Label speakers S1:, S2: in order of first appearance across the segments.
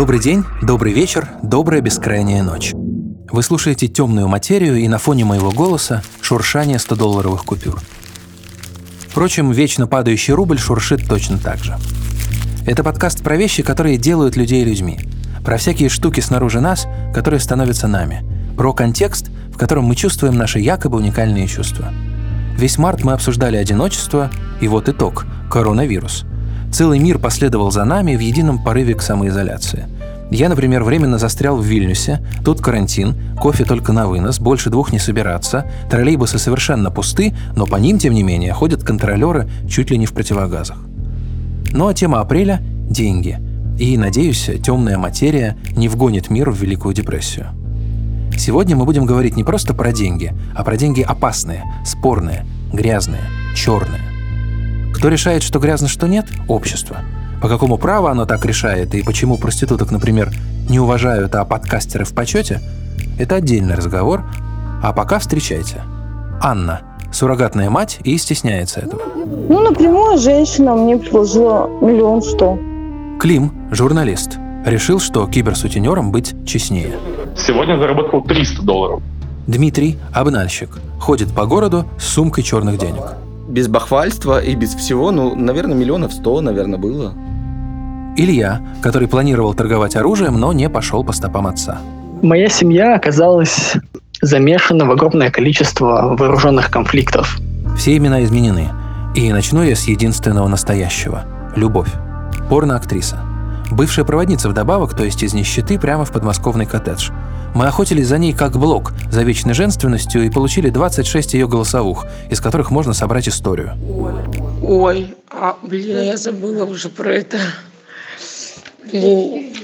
S1: Добрый день, добрый вечер, добрая бескрайняя ночь. Вы слушаете темную материю и на фоне моего голоса шуршание 100-долларовых купюр. Впрочем, вечно падающий рубль шуршит точно так же. Это подкаст про вещи, которые делают людей людьми. Про всякие штуки снаружи нас, которые становятся нами. Про контекст, в котором мы чувствуем наши якобы уникальные чувства. Весь март мы обсуждали одиночество, и вот итог – коронавирус. Целый мир последовал за нами в едином порыве к самоизоляции. Я, например, временно застрял в Вильнюсе, тут карантин, кофе только на вынос, больше двух не собираться, троллейбусы совершенно пусты, но по ним, тем не менее, ходят контролеры чуть ли не в противогазах. Ну а тема апреля – деньги. И, надеюсь, темная материя не вгонит мир в Великую депрессию. Сегодня мы будем говорить не просто про деньги, а про деньги опасные, спорные, грязные, черные. Кто решает, что грязно, что нет? Общество. По какому праву оно так решает и почему проституток, например, не уважают, а подкастеры в почете – это отдельный разговор. А пока встречайте. Анна, суррогатная мать и стесняется этого.
S2: Ну, напрямую женщина мне предложила миллион сто.
S1: Клим, журналист, решил, что киберсутенером быть честнее.
S3: Сегодня заработал 300 долларов.
S1: Дмитрий, обнальщик, ходит по городу с сумкой черных денег
S4: без бахвальства и без всего, ну, наверное, миллионов сто, наверное, было.
S1: Илья, который планировал торговать оружием, но не пошел по стопам отца.
S5: Моя семья оказалась замешана в огромное количество вооруженных конфликтов.
S1: Все имена изменены. И начну я с единственного настоящего – Любовь. Порно-актриса. Бывшая проводница вдобавок, то есть из нищеты, прямо в подмосковный коттедж – мы охотились за ней как блок, за вечной женственностью и получили 26 ее голосовух, из которых можно собрать историю.
S6: Ой, а, блин, я забыла уже про это. Блин,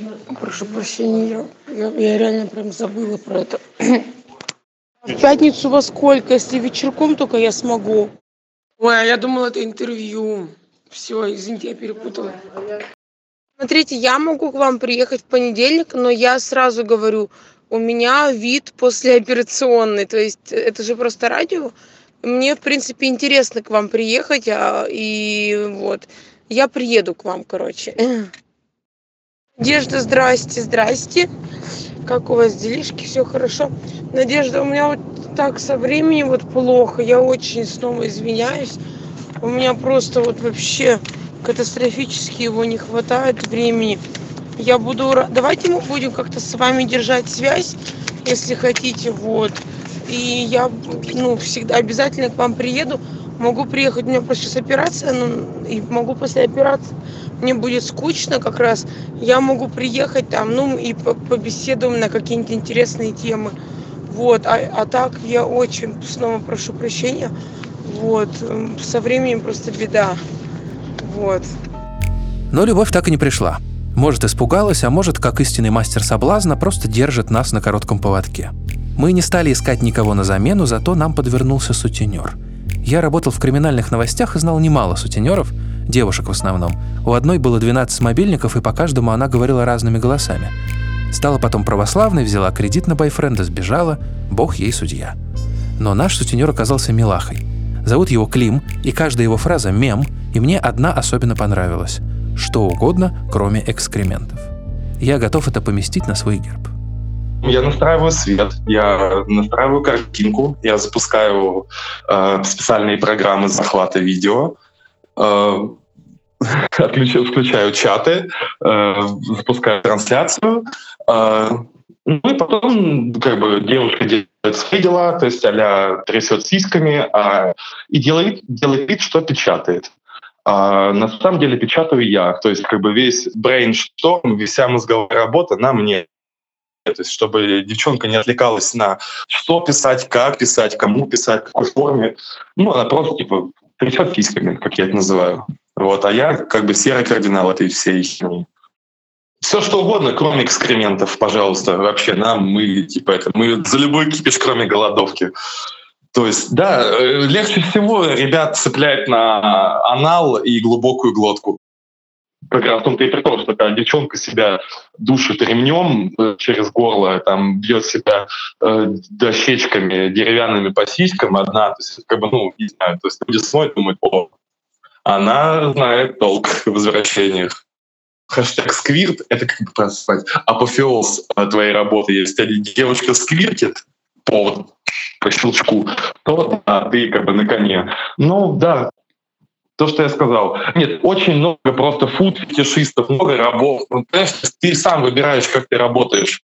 S6: прошу прощения, я, я реально прям забыла про это. В пятницу во сколько? Если вечерком только я смогу. Ой, а я думала, это интервью. Все, извините, я перепутала. Смотрите, я могу к вам приехать в понедельник, но я сразу говорю, у меня вид послеоперационный, то есть это же просто радио. Мне, в принципе, интересно к вам приехать, а, и вот, я приеду к вам, короче. Надежда, здрасте, здрасте. Как у вас делишки, все хорошо? Надежда, у меня вот так со временем вот плохо, я очень снова извиняюсь. У меня просто вот вообще катастрофически его не хватает времени я буду давайте мы будем как-то с вами держать связь если хотите вот. И я ну всегда обязательно к вам приеду. Могу приехать у меня просто сейчас операция ну и могу после операции мне будет скучно как раз. Я могу приехать там ну и побеседуем на какие-нибудь интересные темы. Вот а, а так я очень снова прошу прощения. Вот со временем просто беда. Вот.
S1: Но любовь так и не пришла может, испугалась, а может, как истинный мастер соблазна, просто держит нас на коротком поводке. Мы не стали искать никого на замену, зато нам подвернулся сутенер. Я работал в криминальных новостях и знал немало сутенеров, девушек в основном. У одной было 12 мобильников, и по каждому она говорила разными голосами. Стала потом православной, взяла кредит на бойфренда, сбежала, бог ей судья. Но наш сутенер оказался милахой. Зовут его Клим, и каждая его фраза – мем, и мне одна особенно понравилась – что угодно, кроме экскрементов. Я готов это поместить на свой герб.
S3: Я настраиваю свет, я настраиваю картинку, я запускаю э, специальные программы захвата видео, э, отключаю, включаю чаты, э, запускаю трансляцию, э, ну и потом как бы девушка делает свои дела, то есть а трясет сиськами а, и делает, делает вид, что печатает. А на самом деле печатаю я. То есть как бы весь брейншторм, вся мозговая работа на мне. То есть чтобы девчонка не отвлекалась на что писать, как писать, кому писать, в какой форме. Ну, она просто типа трясет кистями, как я это называю. Вот, а я как бы серый кардинал этой всей херни. Все что угодно, кроме экскрементов, пожалуйста. Вообще, нам мы типа это мы за любой кипиш, кроме голодовки. То есть, да, э, легче всего ребят цеплять на анал и глубокую глотку. Как раз в том-то и при том, что когда девчонка себя душит ремнем э, через горло, там бьет себя э, дощечками деревянными по сиськам одна, то есть как бы, ну, не знаю, то есть люди смотрят, думают, о, она знает толк в возвращениях. хэштег сквирт — это как бы так апофеоз э, твоей работы. Если девушка сквиртит по, по щелчку, то да, ты как бы на коне. Ну да, то, что я сказал. Нет, очень много просто фуд-фетишистов, много работ. Ну, ты сам выбираешь, как ты работаешь.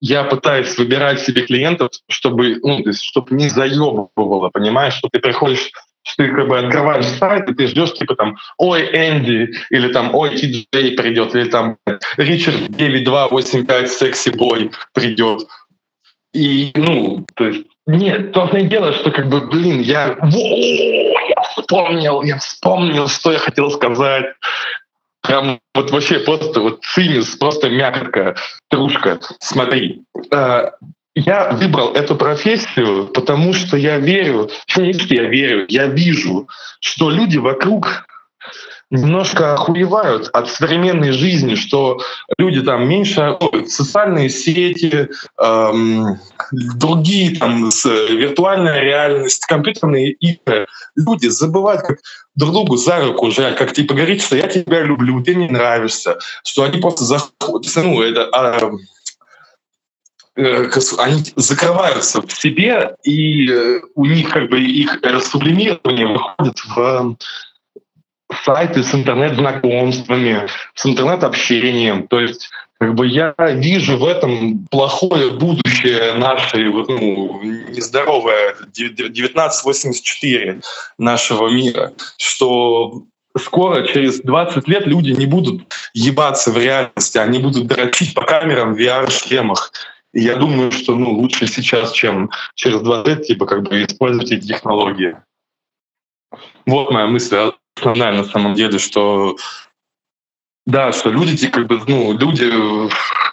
S3: Я пытаюсь выбирать себе клиентов, чтобы, ну, то есть, чтобы не заебывало, понимаешь, что ты приходишь что ты как бы открываешь сайт, и ты ждешь, типа там, ой, Энди, или там, ой, Ти придет, или там Ричард 9285 секси бой придет. И, ну, то есть, нет, то дело, что как бы, блин, я, я вспомнил, я вспомнил, что я хотел сказать. Прям вот вообще просто вот цимис, просто мякотка, трушка. Смотри, э, я выбрал эту профессию, потому что я верю, что я верю, я вижу, что люди вокруг немножко охуевают от современной жизни, что люди там меньше социальные сети, эм, другие там с, виртуальная реальность, компьютерные игры. Люди забывают, как друг другу за руку жать, как типа говорить, что я тебя люблю, ты мне нравишься, что они просто заходят, ну это а, они закрываются в себе, и э, у них как бы их сублимирование выходит в сайты с интернет-знакомствами, с интернет-общением. То есть как бы я вижу в этом плохое будущее нашей ну, нездоровое 1984 нашего мира, что скоро, через 20 лет, люди не будут ебаться в реальности, они будут дрочить по камерам в VR-шлемах я думаю, что ну, лучше сейчас, чем через 20 лет, типа, как бы использовать эти технологии. Вот моя мысль основная на самом деле, что да, что люди, как бы, ну, люди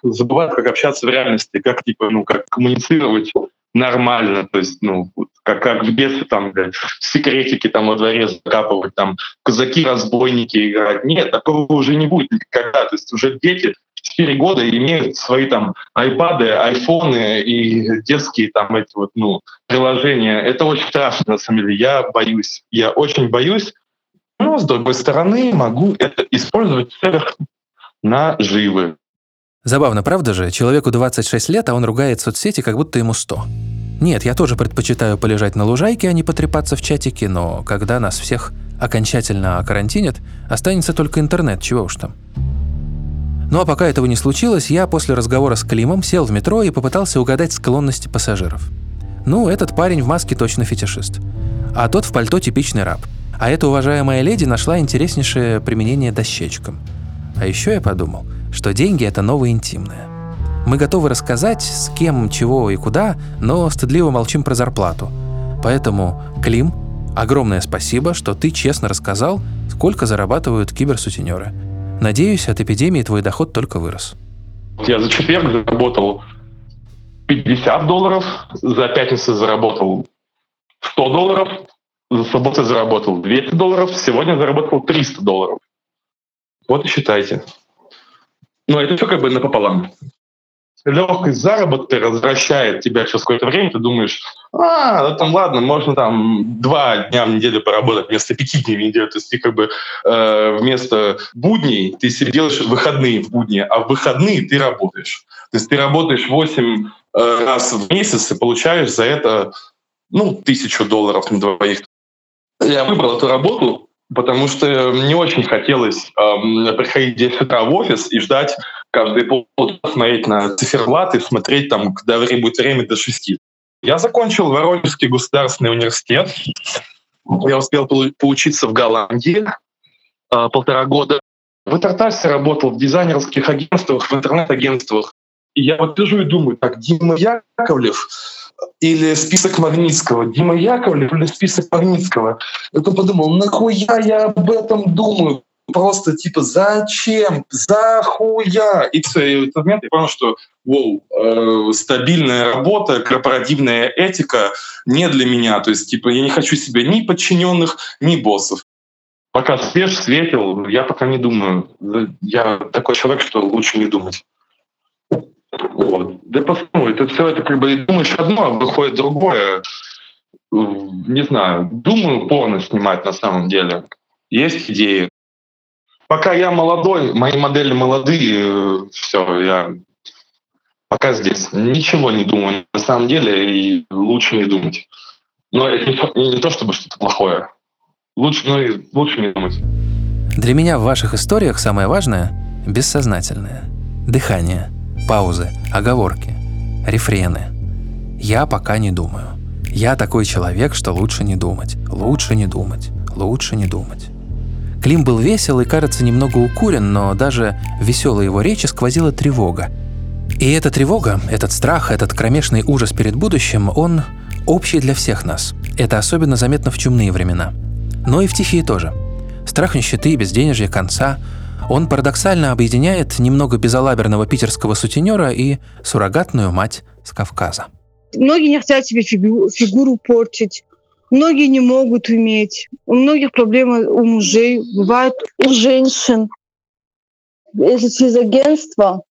S3: забывают, как общаться в реальности, как, типа, ну, как коммуницировать нормально, то есть, ну, как, как в детстве, там, блядь, секретики там во дворе закапывать, там, казаки-разбойники играть. Нет, такого уже не будет никогда. То есть уже дети 4 года имеют свои там айпады, айфоны и детские там эти вот, ну, приложения. Это очень страшно, на самом деле. Я боюсь. Я очень боюсь. Но, с другой стороны, могу это использовать в целях наживы.
S1: Забавно, правда же? Человеку 26 лет, а он ругает соцсети, как будто ему 100. Нет, я тоже предпочитаю полежать на лужайке, а не потрепаться в чатике, но когда нас всех окончательно карантинят, останется только интернет, чего уж там. Ну а пока этого не случилось, я после разговора с Климом сел в метро и попытался угадать склонности пассажиров. Ну, этот парень в маске точно фетишист. А тот в пальто типичный раб. А эта уважаемая леди нашла интереснейшее применение дощечкам. А еще я подумал, что деньги — это новое интимное. Мы готовы рассказать, с кем, чего и куда, но стыдливо молчим про зарплату. Поэтому, Клим, огромное спасибо, что ты честно рассказал, сколько зарабатывают киберсутенеры — Надеюсь, от эпидемии твой доход только вырос.
S3: Я за четверг заработал 50 долларов, за пятницу заработал 100 долларов, за субботу заработал 200 долларов, сегодня заработал 300 долларов. Вот и считайте. Но это все как бы напополам легкость заработка возвращает тебя через какое-то время, ты думаешь, а, ну там ладно, можно там два дня в неделю поработать вместо пяти дней в неделю. То есть ты как бы э, вместо будней ты себе делаешь выходные в будни, а в выходные ты работаешь. То есть ты работаешь 8 э, раз в месяц и получаешь за это ну, тысячу долларов на двоих. Я выбрал эту работу, потому что не очень хотелось э, приходить 10 утра в офис и ждать каждые полчаса смотреть на циферблат и смотреть там, когда время будет время до шести. Я закончил Воронежский государственный университет. Я успел поучиться в Голландии э, полтора года. В Интертасе работал в дизайнерских агентствах, в интернет-агентствах. И я вот лежу и думаю, так, Дима Яковлев или список Магнитского. Дима Яковлев или список Магнитского. Я подумал, нахуя я об этом думаю? просто типа зачем, захуя? И все, и в этот момент я понял, что воу, э, стабильная работа, корпоративная этика не для меня. То есть типа я не хочу себе ни подчиненных, ни боссов. Пока свеж, светил, я пока не думаю. Я такой человек, что лучше не думать. Вот. Да посмотрим, это все это как бы думаешь одно, а выходит другое. Не знаю, думаю порно снимать на самом деле. Есть идеи, пока я молодой, мои модели молодые, все, я пока здесь. Ничего не думаю на самом деле, и лучше не думать. Но это не то, не то чтобы что-то плохое. Лучше, ну и лучше не думать.
S1: Для меня в ваших историях самое важное – бессознательное. Дыхание, паузы, оговорки, рефрены. Я пока не думаю. Я такой человек, что лучше не думать, лучше не думать, лучше не думать. Клим был весел и, кажется, немного укурен, но даже в веселой его речи сквозила тревога. И эта тревога, этот страх, этот кромешный ужас перед будущим, он общий для всех нас. Это особенно заметно в чумные времена. Но и в тихие тоже. Страх нищеты, безденежья, конца. Он парадоксально объединяет немного безалаберного питерского сутенера и суррогатную мать с Кавказа.
S2: Многие не хотят себе фигу- фигуру портить. Многие не могут иметь. У многих проблемы у мужей, бывает у женщин. Если через агентство,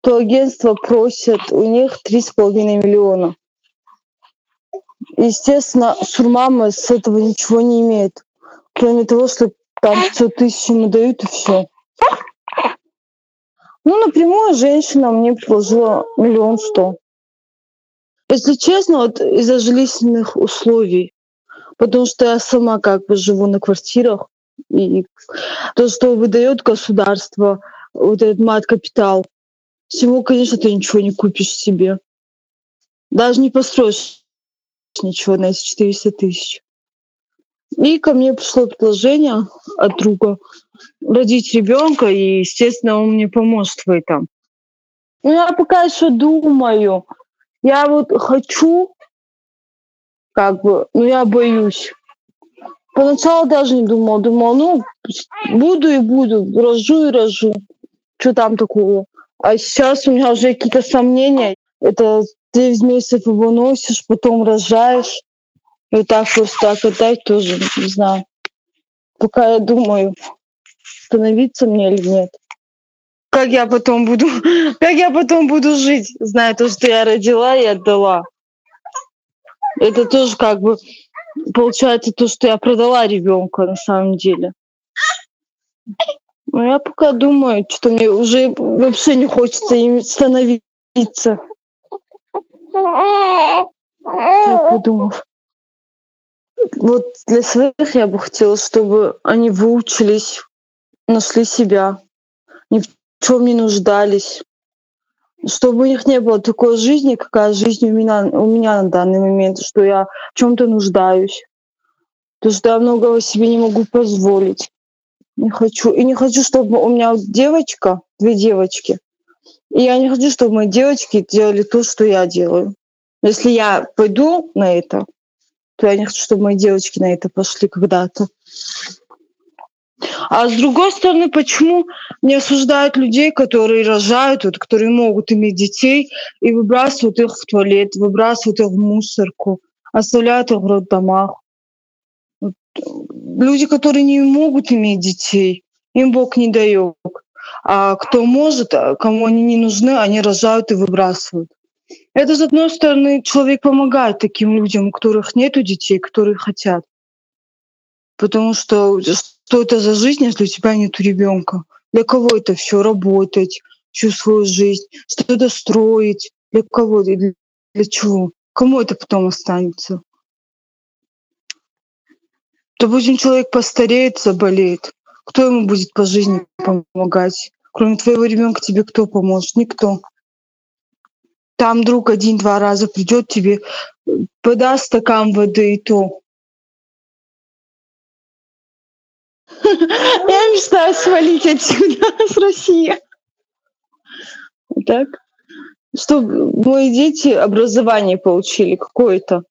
S2: то агентство просит у них 3,5 миллиона. Естественно, сурмамы с этого ничего не имеет. Кроме того, что там 500 тысяч ему дают и все. Ну, напрямую женщина мне предложила миллион сто. Если честно, вот из-за жилищных условий, потому что я сама как бы живу на квартирах, и то, что выдает государство, вот этот мат-капитал, всего, конечно, ты ничего не купишь себе. Даже не построишь ничего на эти 400 тысяч. И ко мне пришло предложение от друга родить ребенка, и, естественно, он мне поможет в этом. Ну, я пока еще думаю. Я вот хочу, как бы, но я боюсь. Поначалу даже не думала. Думала, ну, буду и буду, рожу и рожу. Что там такого? А сейчас у меня уже какие-то сомнения. Это 9 месяцев его носишь, потом рожаешь. И вот так просто так отдать тоже, не знаю. Пока я думаю, становиться мне или нет. Как я потом буду, как я потом буду жить, зная то, что я родила и отдала. Это тоже как бы получается то, что я продала ребенка на самом деле. Но я пока думаю, что мне уже вообще не хочется им становиться. Так подумав. Вот для своих я бы хотела, чтобы они выучились, нашли себя, ни в чем не нуждались, чтобы у них не было такой жизни, какая жизнь у меня, у меня на данный момент, что я в чем-то нуждаюсь, то что я многого себе не могу позволить. Не хочу. И не хочу, чтобы у меня девочка, две девочки, и я не хочу, чтобы мои девочки делали то, что я делаю. Если я пойду на это, то я не хочу, чтобы мои девочки на это пошли когда-то. А с другой стороны, почему не осуждают людей, которые рожают, вот, которые могут иметь детей, и выбрасывают их в туалет, выбрасывают их в мусорку, оставляют их в роддомах? Вот. Люди, которые не могут иметь детей, им Бог не дает. А кто может, а кому они не нужны, они рожают и выбрасывают. Это, с одной стороны, человек помогает таким людям, у которых нет детей, которые хотят. Потому что что это за жизнь, если у тебя нет ребенка? Для кого это все работать, всю свою жизнь, что-то строить? Для кого? Для, для чего? Кому это потом останется? Допустим, человек постареет, заболеет. Кто ему будет по жизни помогать? Кроме твоего ребенка тебе кто поможет? Никто. Там друг один-два раза придет тебе, подаст стакан воды и то. Я мечтаю свалить отсюда, с России. Так? Чтобы мои дети образование получили какое-то.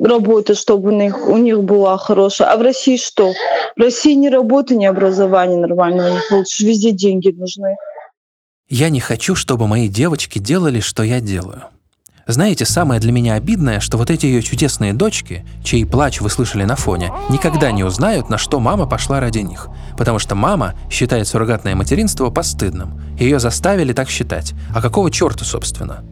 S2: Работа, чтобы у них, у них была хорошая. А в России что? В России ни работы, ни образования нормального не получишь. Везде деньги нужны.
S1: Я не хочу, чтобы мои девочки делали, что я делаю. Знаете, самое для меня обидное, что вот эти ее чудесные дочки, чей плач вы слышали на фоне, никогда не узнают, на что мама пошла ради них. Потому что мама считает суррогатное материнство постыдным. Ее заставили так считать. А какого черта, собственно?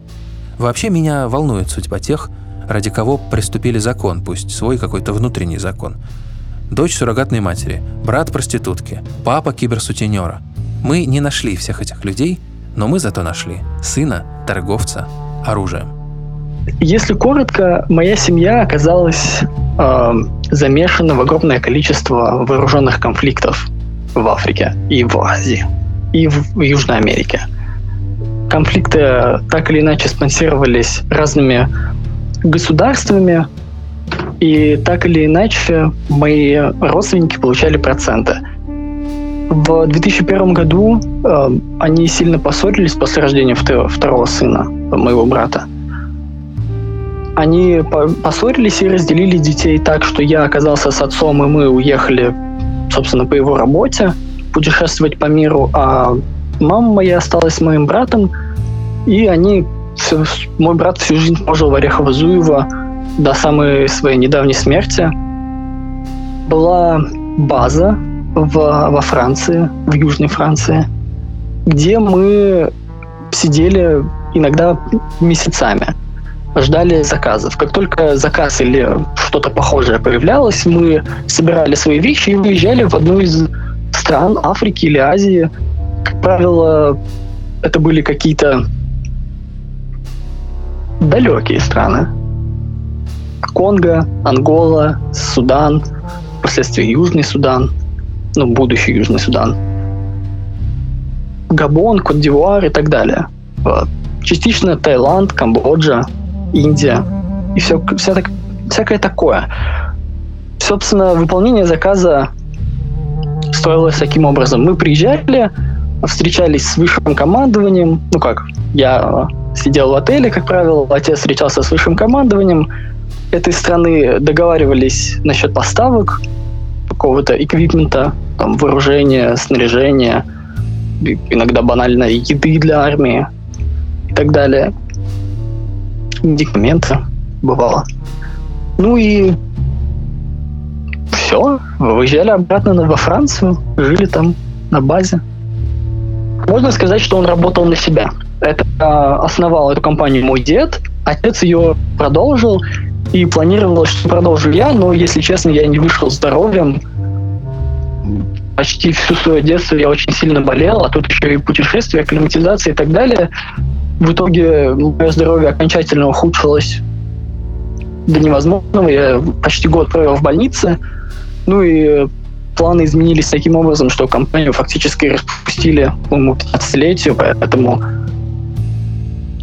S1: Вообще меня волнует судьба тех, ради кого приступили закон, пусть свой какой-то внутренний закон. дочь суррогатной матери, брат проститутки, папа киберсутенера. Мы не нашли всех этих людей, но мы зато нашли сына торговца оружием.
S5: Если коротко, моя семья оказалась э, замешана в огромное количество вооруженных конфликтов в Африке и в Азии, и в Южной Америке. Конфликты так или иначе спонсировались разными государствами, и так или иначе мои родственники получали проценты. В 2001 году э, они сильно поссорились после рождения второго сына, моего брата. Они поссорились и разделили детей так, что я оказался с отцом, и мы уехали, собственно, по его работе путешествовать по миру, а мама моя осталась с моим братом, и они, мой брат всю жизнь прожил в Орехово-Зуево до самой своей недавней смерти. Была база в, во Франции, в Южной Франции, где мы сидели иногда месяцами, ждали заказов. Как только заказ или что-то похожее появлялось, мы собирали свои вещи и выезжали в одну из стран Африки или Азии. Как правило, это были какие-то далекие страны. Конго, Ангола, Судан, впоследствии Южный Судан, ну, будущий Южный Судан, Габон, Кот-Дивуар и так далее. Частично Таиланд, Камбоджа, Индия и все, вся так, всякое такое. Собственно, выполнение заказа строилось таким образом. Мы приезжали, встречались с высшим командованием. Ну как, я сидел в отеле, как правило, отец встречался с высшим командованием этой страны, договаривались насчет поставок какого-то эквипмента, там, вооружения, снаряжения, иногда банально еды для армии и так далее. Медикаменты бывало. Ну и все, выезжали обратно во Францию, жили там на базе. Можно сказать, что он работал на себя. Это а, основал эту компанию мой дед, отец ее продолжил, и планировал, что продолжу я, но, если честно, я не вышел здоровьем. Почти всю свое детство я очень сильно болел, а тут еще и путешествия, акклиматизация и так далее. В итоге мое здоровье окончательно ухудшилось до невозможного. Я почти год провел в больнице. Ну и планы изменились таким образом, что компанию фактически распустили к моему 15-летию, поэтому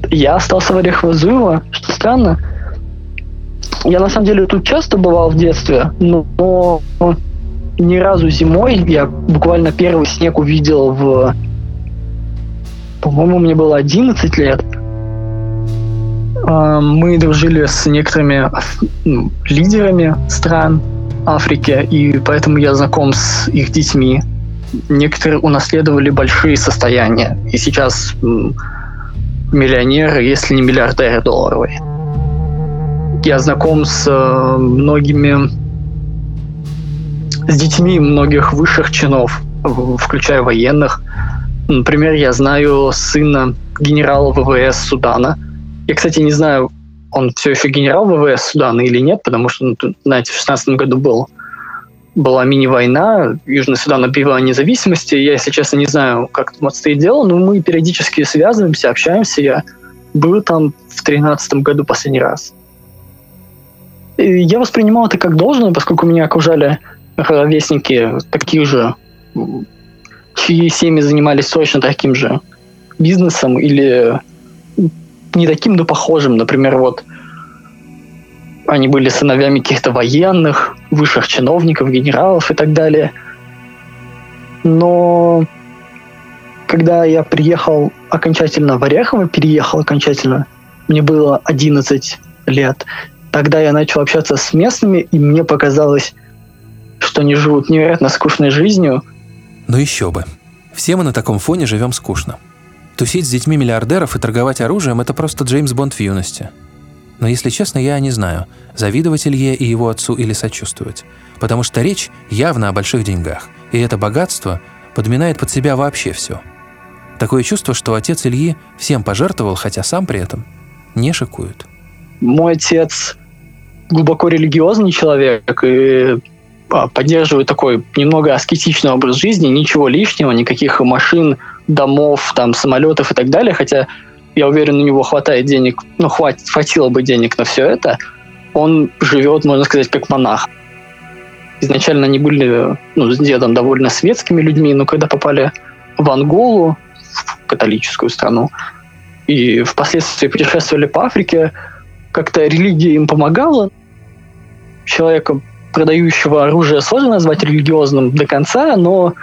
S5: я остался в Орехово-Зуево, что странно. Я на самом деле тут часто бывал в детстве, но ни разу зимой я буквально первый снег увидел в... По-моему, мне было 11 лет. А, мы дружили с некоторыми ну, лидерами стран Африки, и поэтому я знаком с их детьми. Некоторые унаследовали большие состояния, и сейчас миллионеры, если не миллиардеры долларовые. Я знаком с э, многими, с детьми многих высших чинов, включая военных. Например, я знаю сына генерала ВВС Судана. Я, кстати, не знаю, он все еще генерал ВВС Судана или нет, потому что, ну, знаете, в 16 году был была мини-война, Южный Судан объявил о независимости. Я, если честно, не знаю, как там обстоит дело, но мы периодически связываемся, общаемся. Я был там в 2013 году последний раз. И я воспринимал это как должное, поскольку меня окружали ровесники таких же, чьи семьи занимались точно таким же бизнесом или не таким, но похожим. Например, вот они были сыновьями каких-то военных, высших чиновников, генералов и так далее. Но когда я приехал окончательно в Орехово, переехал окончательно, мне было 11 лет, тогда я начал общаться с местными, и мне показалось, что они живут невероятно скучной жизнью.
S1: Ну еще бы. Все мы на таком фоне живем скучно. Тусить с детьми миллиардеров и торговать оружием – это просто Джеймс Бонд в юности – но, если честно, я не знаю, завидовать Илье и его отцу или сочувствовать. Потому что речь явно о больших деньгах, и это богатство подминает под себя вообще все. Такое чувство, что отец Ильи всем пожертвовал, хотя сам при этом не шикует.
S5: Мой отец глубоко религиозный человек, и поддерживаю такой немного аскетичный образ жизни, ничего лишнего, никаких машин, домов, там, самолетов и так далее, хотя я уверен, у него хватает денег, ну, хватит, хватило бы денег на все это, он живет, можно сказать, как монах. Изначально они были ну, с дедом довольно светскими людьми, но когда попали в Анголу, в католическую страну, и впоследствии путешествовали по Африке, как-то религия им помогала. Человека, продающего оружие, сложно назвать религиозным до конца, но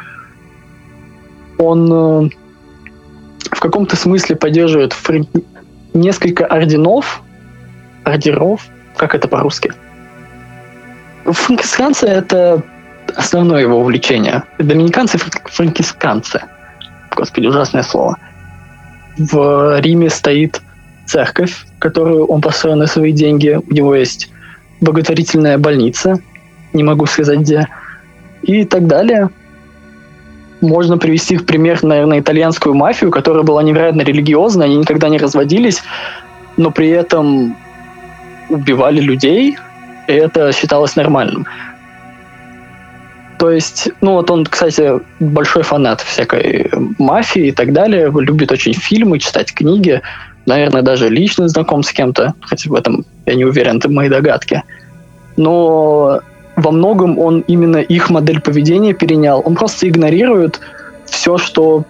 S5: он э, в каком-то смысле поддерживает френ... несколько орденов, ордеров, как это по-русски? Франкисканцы — это основное его увлечение. Доминиканцы — франкисканцы. Господи, ужасное слово. В Риме стоит церковь, которую он построил на свои деньги. У него есть благотворительная больница, не могу сказать где, и так далее. Можно привести в пример, наверное, итальянскую мафию, которая была невероятно религиозна, они никогда не разводились, но при этом убивали людей, и это считалось нормальным. То есть, ну вот он, кстати, большой фанат всякой мафии и так далее, любит очень фильмы, читать книги, наверное, даже лично знаком с кем-то, хотя в этом я не уверен, это мои догадки. Но во многом он именно их модель поведения перенял. Он просто игнорирует все, что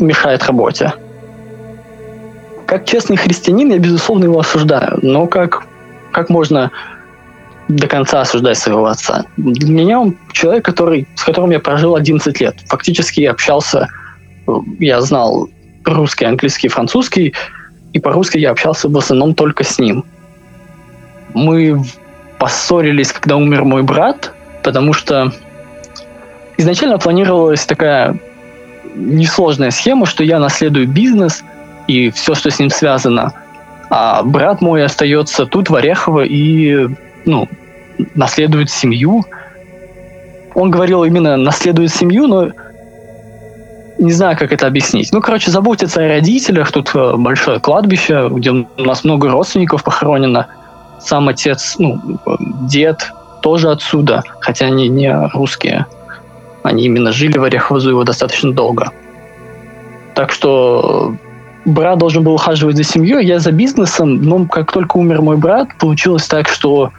S5: мешает работе. Как честный христианин я, безусловно, его осуждаю, но как, как можно до конца осуждать своего отца? Для меня он человек, который, с которым я прожил 11 лет. Фактически я общался, я знал русский, английский, французский, и по-русски я общался в основном только с ним. Мы поссорились, когда умер мой брат, потому что изначально планировалась такая несложная схема, что я наследую бизнес – и все, что с ним связано. А брат мой остается тут, в Орехово, и ну, наследует семью. Он говорил именно наследует семью, но не знаю, как это объяснить. Ну, короче, заботиться о родителях. Тут э, большое кладбище, где у нас много родственников похоронено. Сам отец, ну, дед тоже отсюда, хотя они не русские. Они именно жили в Орехово-Зуево достаточно долго. Так что брат должен был ухаживать за семьей, я за бизнесом, но как только умер мой брат, получилось так, что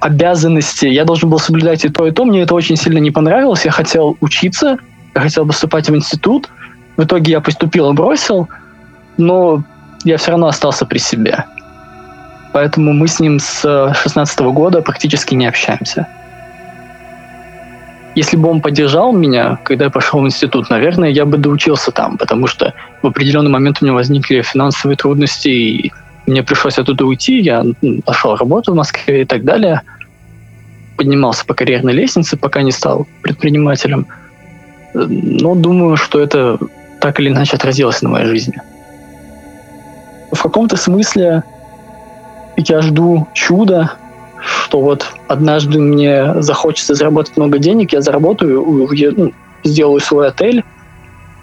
S5: обязанности, я должен был соблюдать и то, и то. Мне это очень сильно не понравилось. Я хотел учиться, я хотел поступать в институт. В итоге я поступил и бросил, но я все равно остался при себе. Поэтому мы с ним с 16 года практически не общаемся. Если бы он поддержал меня, когда я пошел в институт, наверное, я бы доучился там, потому что в определенный момент у меня возникли финансовые трудности, и мне пришлось оттуда уйти, я нашел работу в Москве и так далее, поднимался по карьерной лестнице, пока не стал предпринимателем. Но думаю, что это так или иначе отразилось на моей жизни. В каком-то смысле я жду чуда, что вот однажды мне захочется заработать много денег, я заработаю, ну, сделаю свой отель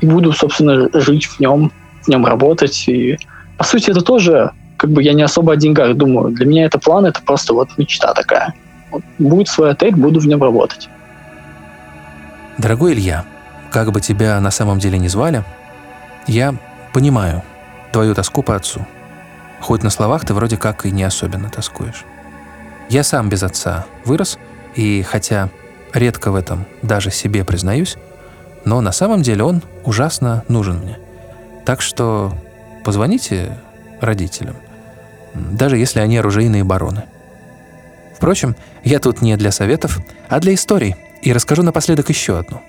S5: и буду, собственно, жить в нем, в нем работать. И, по сути, это тоже, как бы я не особо о деньгах думаю. Для меня это план, это просто вот мечта такая. Вот, будет свой отель, буду в нем работать.
S1: Дорогой Илья, как бы тебя на самом деле не звали, я понимаю твою тоску по отцу. Хоть на словах ты вроде как и не особенно тоскуешь. Я сам без отца вырос, и хотя редко в этом даже себе признаюсь, но на самом деле он ужасно нужен мне. Так что позвоните родителям, даже если они оружейные бароны. Впрочем, я тут не для советов, а для историй, и расскажу напоследок еще одну.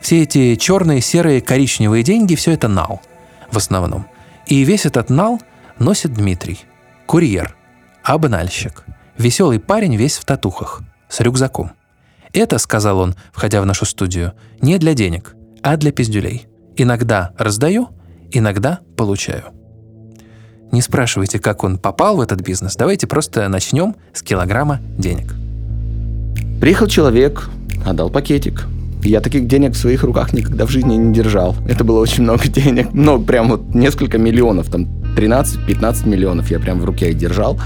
S1: Все эти черные, серые, коричневые деньги – все это нал в основном. И весь этот нал носит Дмитрий, курьер, абональщик – Веселый парень весь в татухах, с рюкзаком. Это, сказал он, входя в нашу студию, не для денег, а для пиздюлей. Иногда раздаю, иногда получаю. Не спрашивайте, как он попал в этот бизнес. Давайте просто начнем с килограмма денег.
S4: Приехал человек, отдал пакетик. Я таких денег в своих руках никогда в жизни не держал. Это было очень много денег. Ну, прям вот несколько миллионов, там 13-15 миллионов я прям в руке их держал.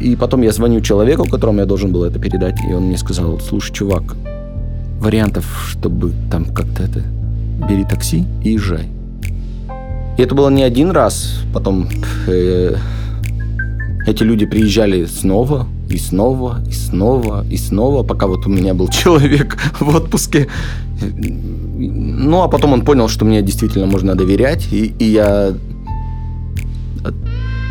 S4: И потом я звоню человеку, которому я должен был это передать, и он мне сказал, слушай, чувак, вариантов, чтобы там как-то это... Бери такси и езжай. И это было не один раз. Потом э, эти люди приезжали снова, и снова, и снова, и снова, пока вот у меня был человек в отпуске. Ну, а потом он понял, что мне действительно можно доверять, и, и я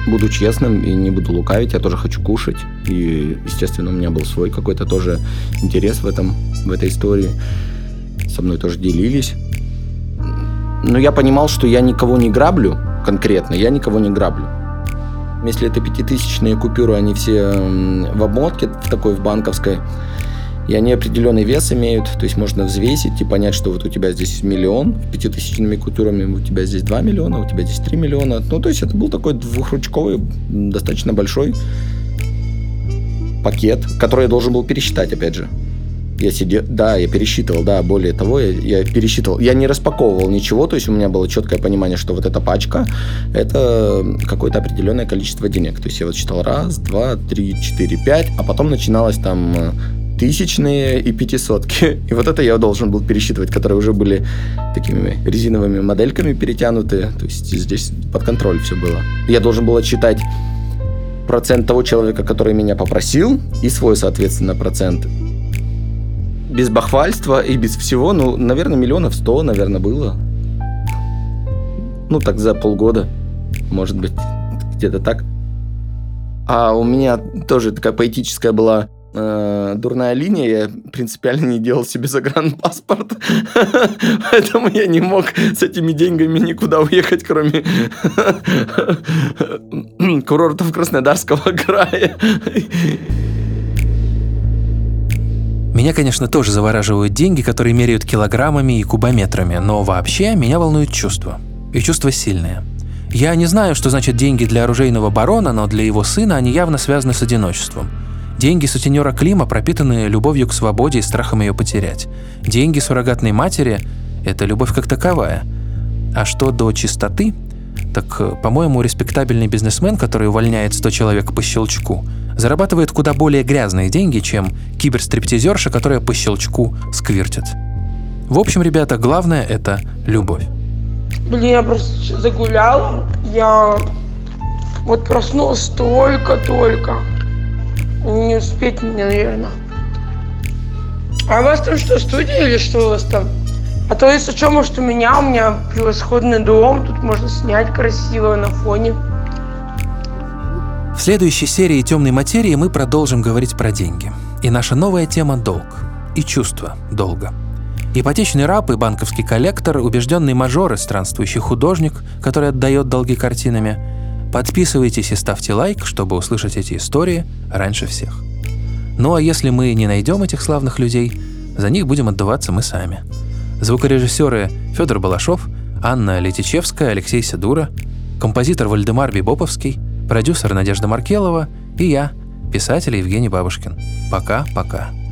S4: буду честным и не буду лукавить, я тоже хочу кушать. И, естественно, у меня был свой какой-то тоже интерес в этом, в этой истории. Со мной тоже делились. Но я понимал, что я никого не граблю конкретно, я никого не граблю. Если это пятитысячные купюры, они все в обмотке, в такой, в банковской, и они определенный вес имеют, то есть можно взвесить и понять, что вот у тебя здесь миллион, пятитысячными купюрами у тебя здесь 2 миллиона, у тебя здесь 3 миллиона. Ну, то есть это был такой двухручковый, достаточно большой пакет, который я должен был пересчитать, опять же. Я сидел, да, я пересчитывал, да, более того, я, я пересчитывал. Я не распаковывал ничего, то есть у меня было четкое понимание, что вот эта пачка – это какое-то определенное количество денег. То есть я вот считал раз, два, три, четыре, пять, а потом начиналось там тысячные и пятисотки. И вот это я должен был пересчитывать, которые уже были такими резиновыми модельками перетянуты. То есть здесь под контроль все было. Я должен был отсчитать процент того человека, который меня попросил, и свой, соответственно, процент без бахвальства и без всего, ну, наверное, миллионов сто, наверное, было. Ну, так за полгода, может быть, где-то так. А у меня тоже такая поэтическая была э, дурная линия, я принципиально не делал себе загранпаспорт, поэтому я не мог с этими деньгами никуда уехать, кроме курортов Краснодарского края.
S1: Меня, конечно, тоже завораживают деньги, которые меряют килограммами и кубометрами, но вообще меня волнует чувство. И чувство сильное. Я не знаю, что значит деньги для оружейного барона, но для его сына они явно связаны с одиночеством. Деньги сутенера Клима пропитаны любовью к свободе и страхом ее потерять. Деньги суррогатной матери – это любовь как таковая. А что до чистоты, так, по-моему, респектабельный бизнесмен, который увольняет 100 человек по щелчку – зарабатывает куда более грязные деньги, чем киберстриптизерша, которая по щелчку сквиртит. В общем, ребята, главное – это любовь.
S6: Блин, я просто загулял. Я вот проснулась только-только. Не успеть наверное. А у вас там что, студия или что у вас там? А то если что, может у меня, у меня превосходный дом, тут можно снять красиво на фоне.
S1: В следующей серии «Темной материи» мы продолжим говорить про деньги. И наша новая тема – долг. И чувство долга. Ипотечный раб и банковский коллектор, убежденный мажор и странствующий художник, который отдает долги картинами. Подписывайтесь и ставьте лайк, чтобы услышать эти истории раньше всех. Ну а если мы не найдем этих славных людей, за них будем отдуваться мы сами. Звукорежиссеры Федор Балашов, Анна Летичевская, Алексей Седура, композитор Вальдемар Бибоповский – продюсер Надежда Маркелова и я, писатель Евгений Бабушкин. Пока-пока.